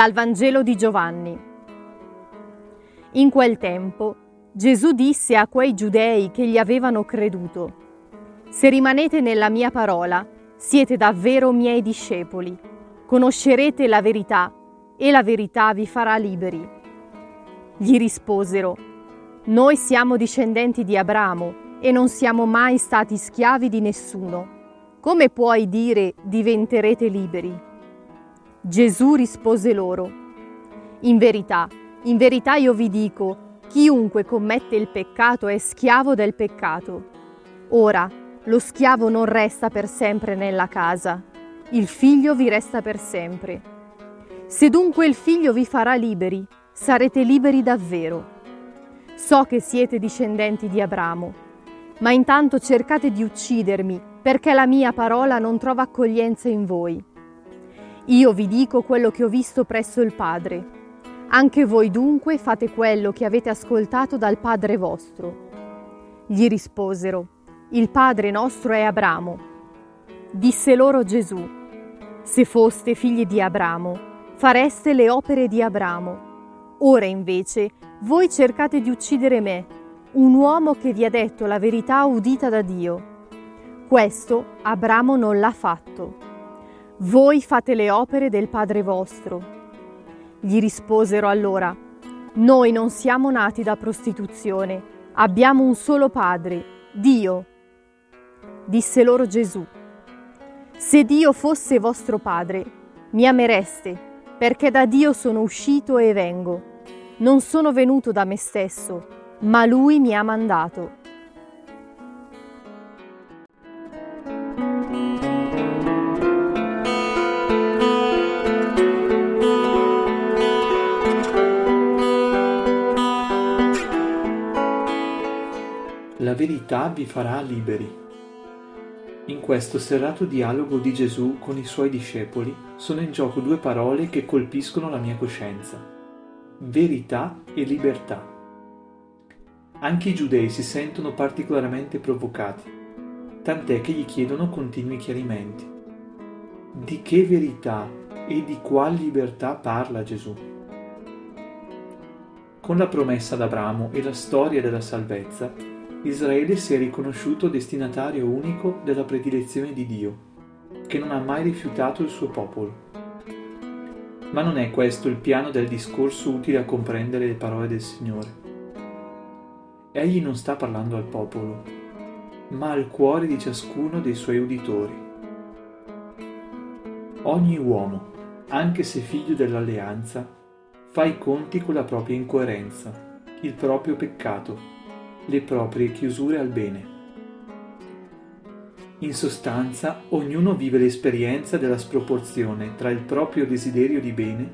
Dal Vangelo di Giovanni. In quel tempo Gesù disse a quei giudei che gli avevano creduto, Se rimanete nella mia parola, siete davvero miei discepoli, conoscerete la verità e la verità vi farà liberi. Gli risposero, Noi siamo discendenti di Abramo e non siamo mai stati schiavi di nessuno. Come puoi dire diventerete liberi? Gesù rispose loro, In verità, in verità io vi dico, chiunque commette il peccato è schiavo del peccato. Ora, lo schiavo non resta per sempre nella casa, il figlio vi resta per sempre. Se dunque il figlio vi farà liberi, sarete liberi davvero. So che siete discendenti di Abramo, ma intanto cercate di uccidermi perché la mia parola non trova accoglienza in voi. Io vi dico quello che ho visto presso il Padre. Anche voi dunque fate quello che avete ascoltato dal Padre vostro. Gli risposero, il Padre nostro è Abramo. Disse loro Gesù, se foste figli di Abramo, fareste le opere di Abramo. Ora invece voi cercate di uccidere me, un uomo che vi ha detto la verità udita da Dio. Questo Abramo non l'ha fatto. Voi fate le opere del Padre vostro. Gli risposero allora, Noi non siamo nati da prostituzione, abbiamo un solo Padre, Dio. Disse loro Gesù, Se Dio fosse vostro Padre, mi amereste, perché da Dio sono uscito e vengo. Non sono venuto da me stesso, ma Lui mi ha mandato. La verità vi farà liberi. In questo serrato dialogo di Gesù con i suoi discepoli sono in gioco due parole che colpiscono la mia coscienza. Verità e libertà. Anche i giudei si sentono particolarmente provocati, tant'è che gli chiedono continui chiarimenti. Di che verità e di qual libertà parla Gesù? Con la promessa d'Abramo e la storia della salvezza, Israele si è riconosciuto destinatario unico della predilezione di Dio, che non ha mai rifiutato il suo popolo. Ma non è questo il piano del discorso utile a comprendere le parole del Signore. Egli non sta parlando al popolo, ma al cuore di ciascuno dei suoi uditori. Ogni uomo, anche se figlio dell'alleanza, fa i conti con la propria incoerenza, il proprio peccato le proprie chiusure al bene. In sostanza, ognuno vive l'esperienza della sproporzione tra il proprio desiderio di bene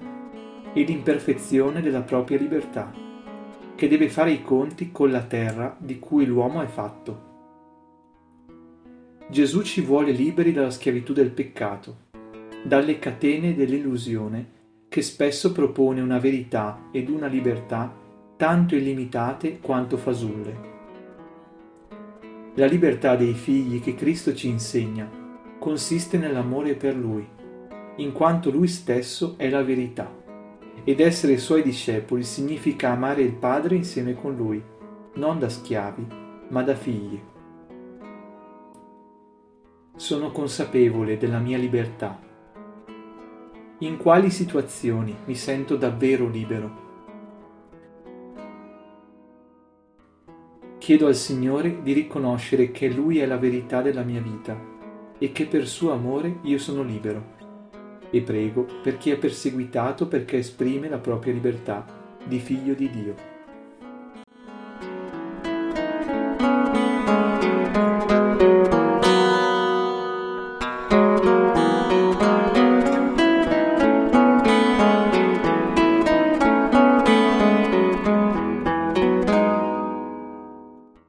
e l'imperfezione della propria libertà, che deve fare i conti con la terra di cui l'uomo è fatto. Gesù ci vuole liberi dalla schiavitù del peccato, dalle catene dell'illusione che spesso propone una verità ed una libertà tanto illimitate quanto fasulle. La libertà dei figli che Cristo ci insegna consiste nell'amore per Lui, in quanto Lui stesso è la verità, ed essere Suoi discepoli significa amare il Padre insieme con Lui, non da schiavi, ma da figli. Sono consapevole della mia libertà. In quali situazioni mi sento davvero libero? Chiedo al Signore di riconoscere che Lui è la verità della mia vita e che per suo amore io sono libero. E prego per chi è perseguitato perché esprime la propria libertà di figlio di Dio.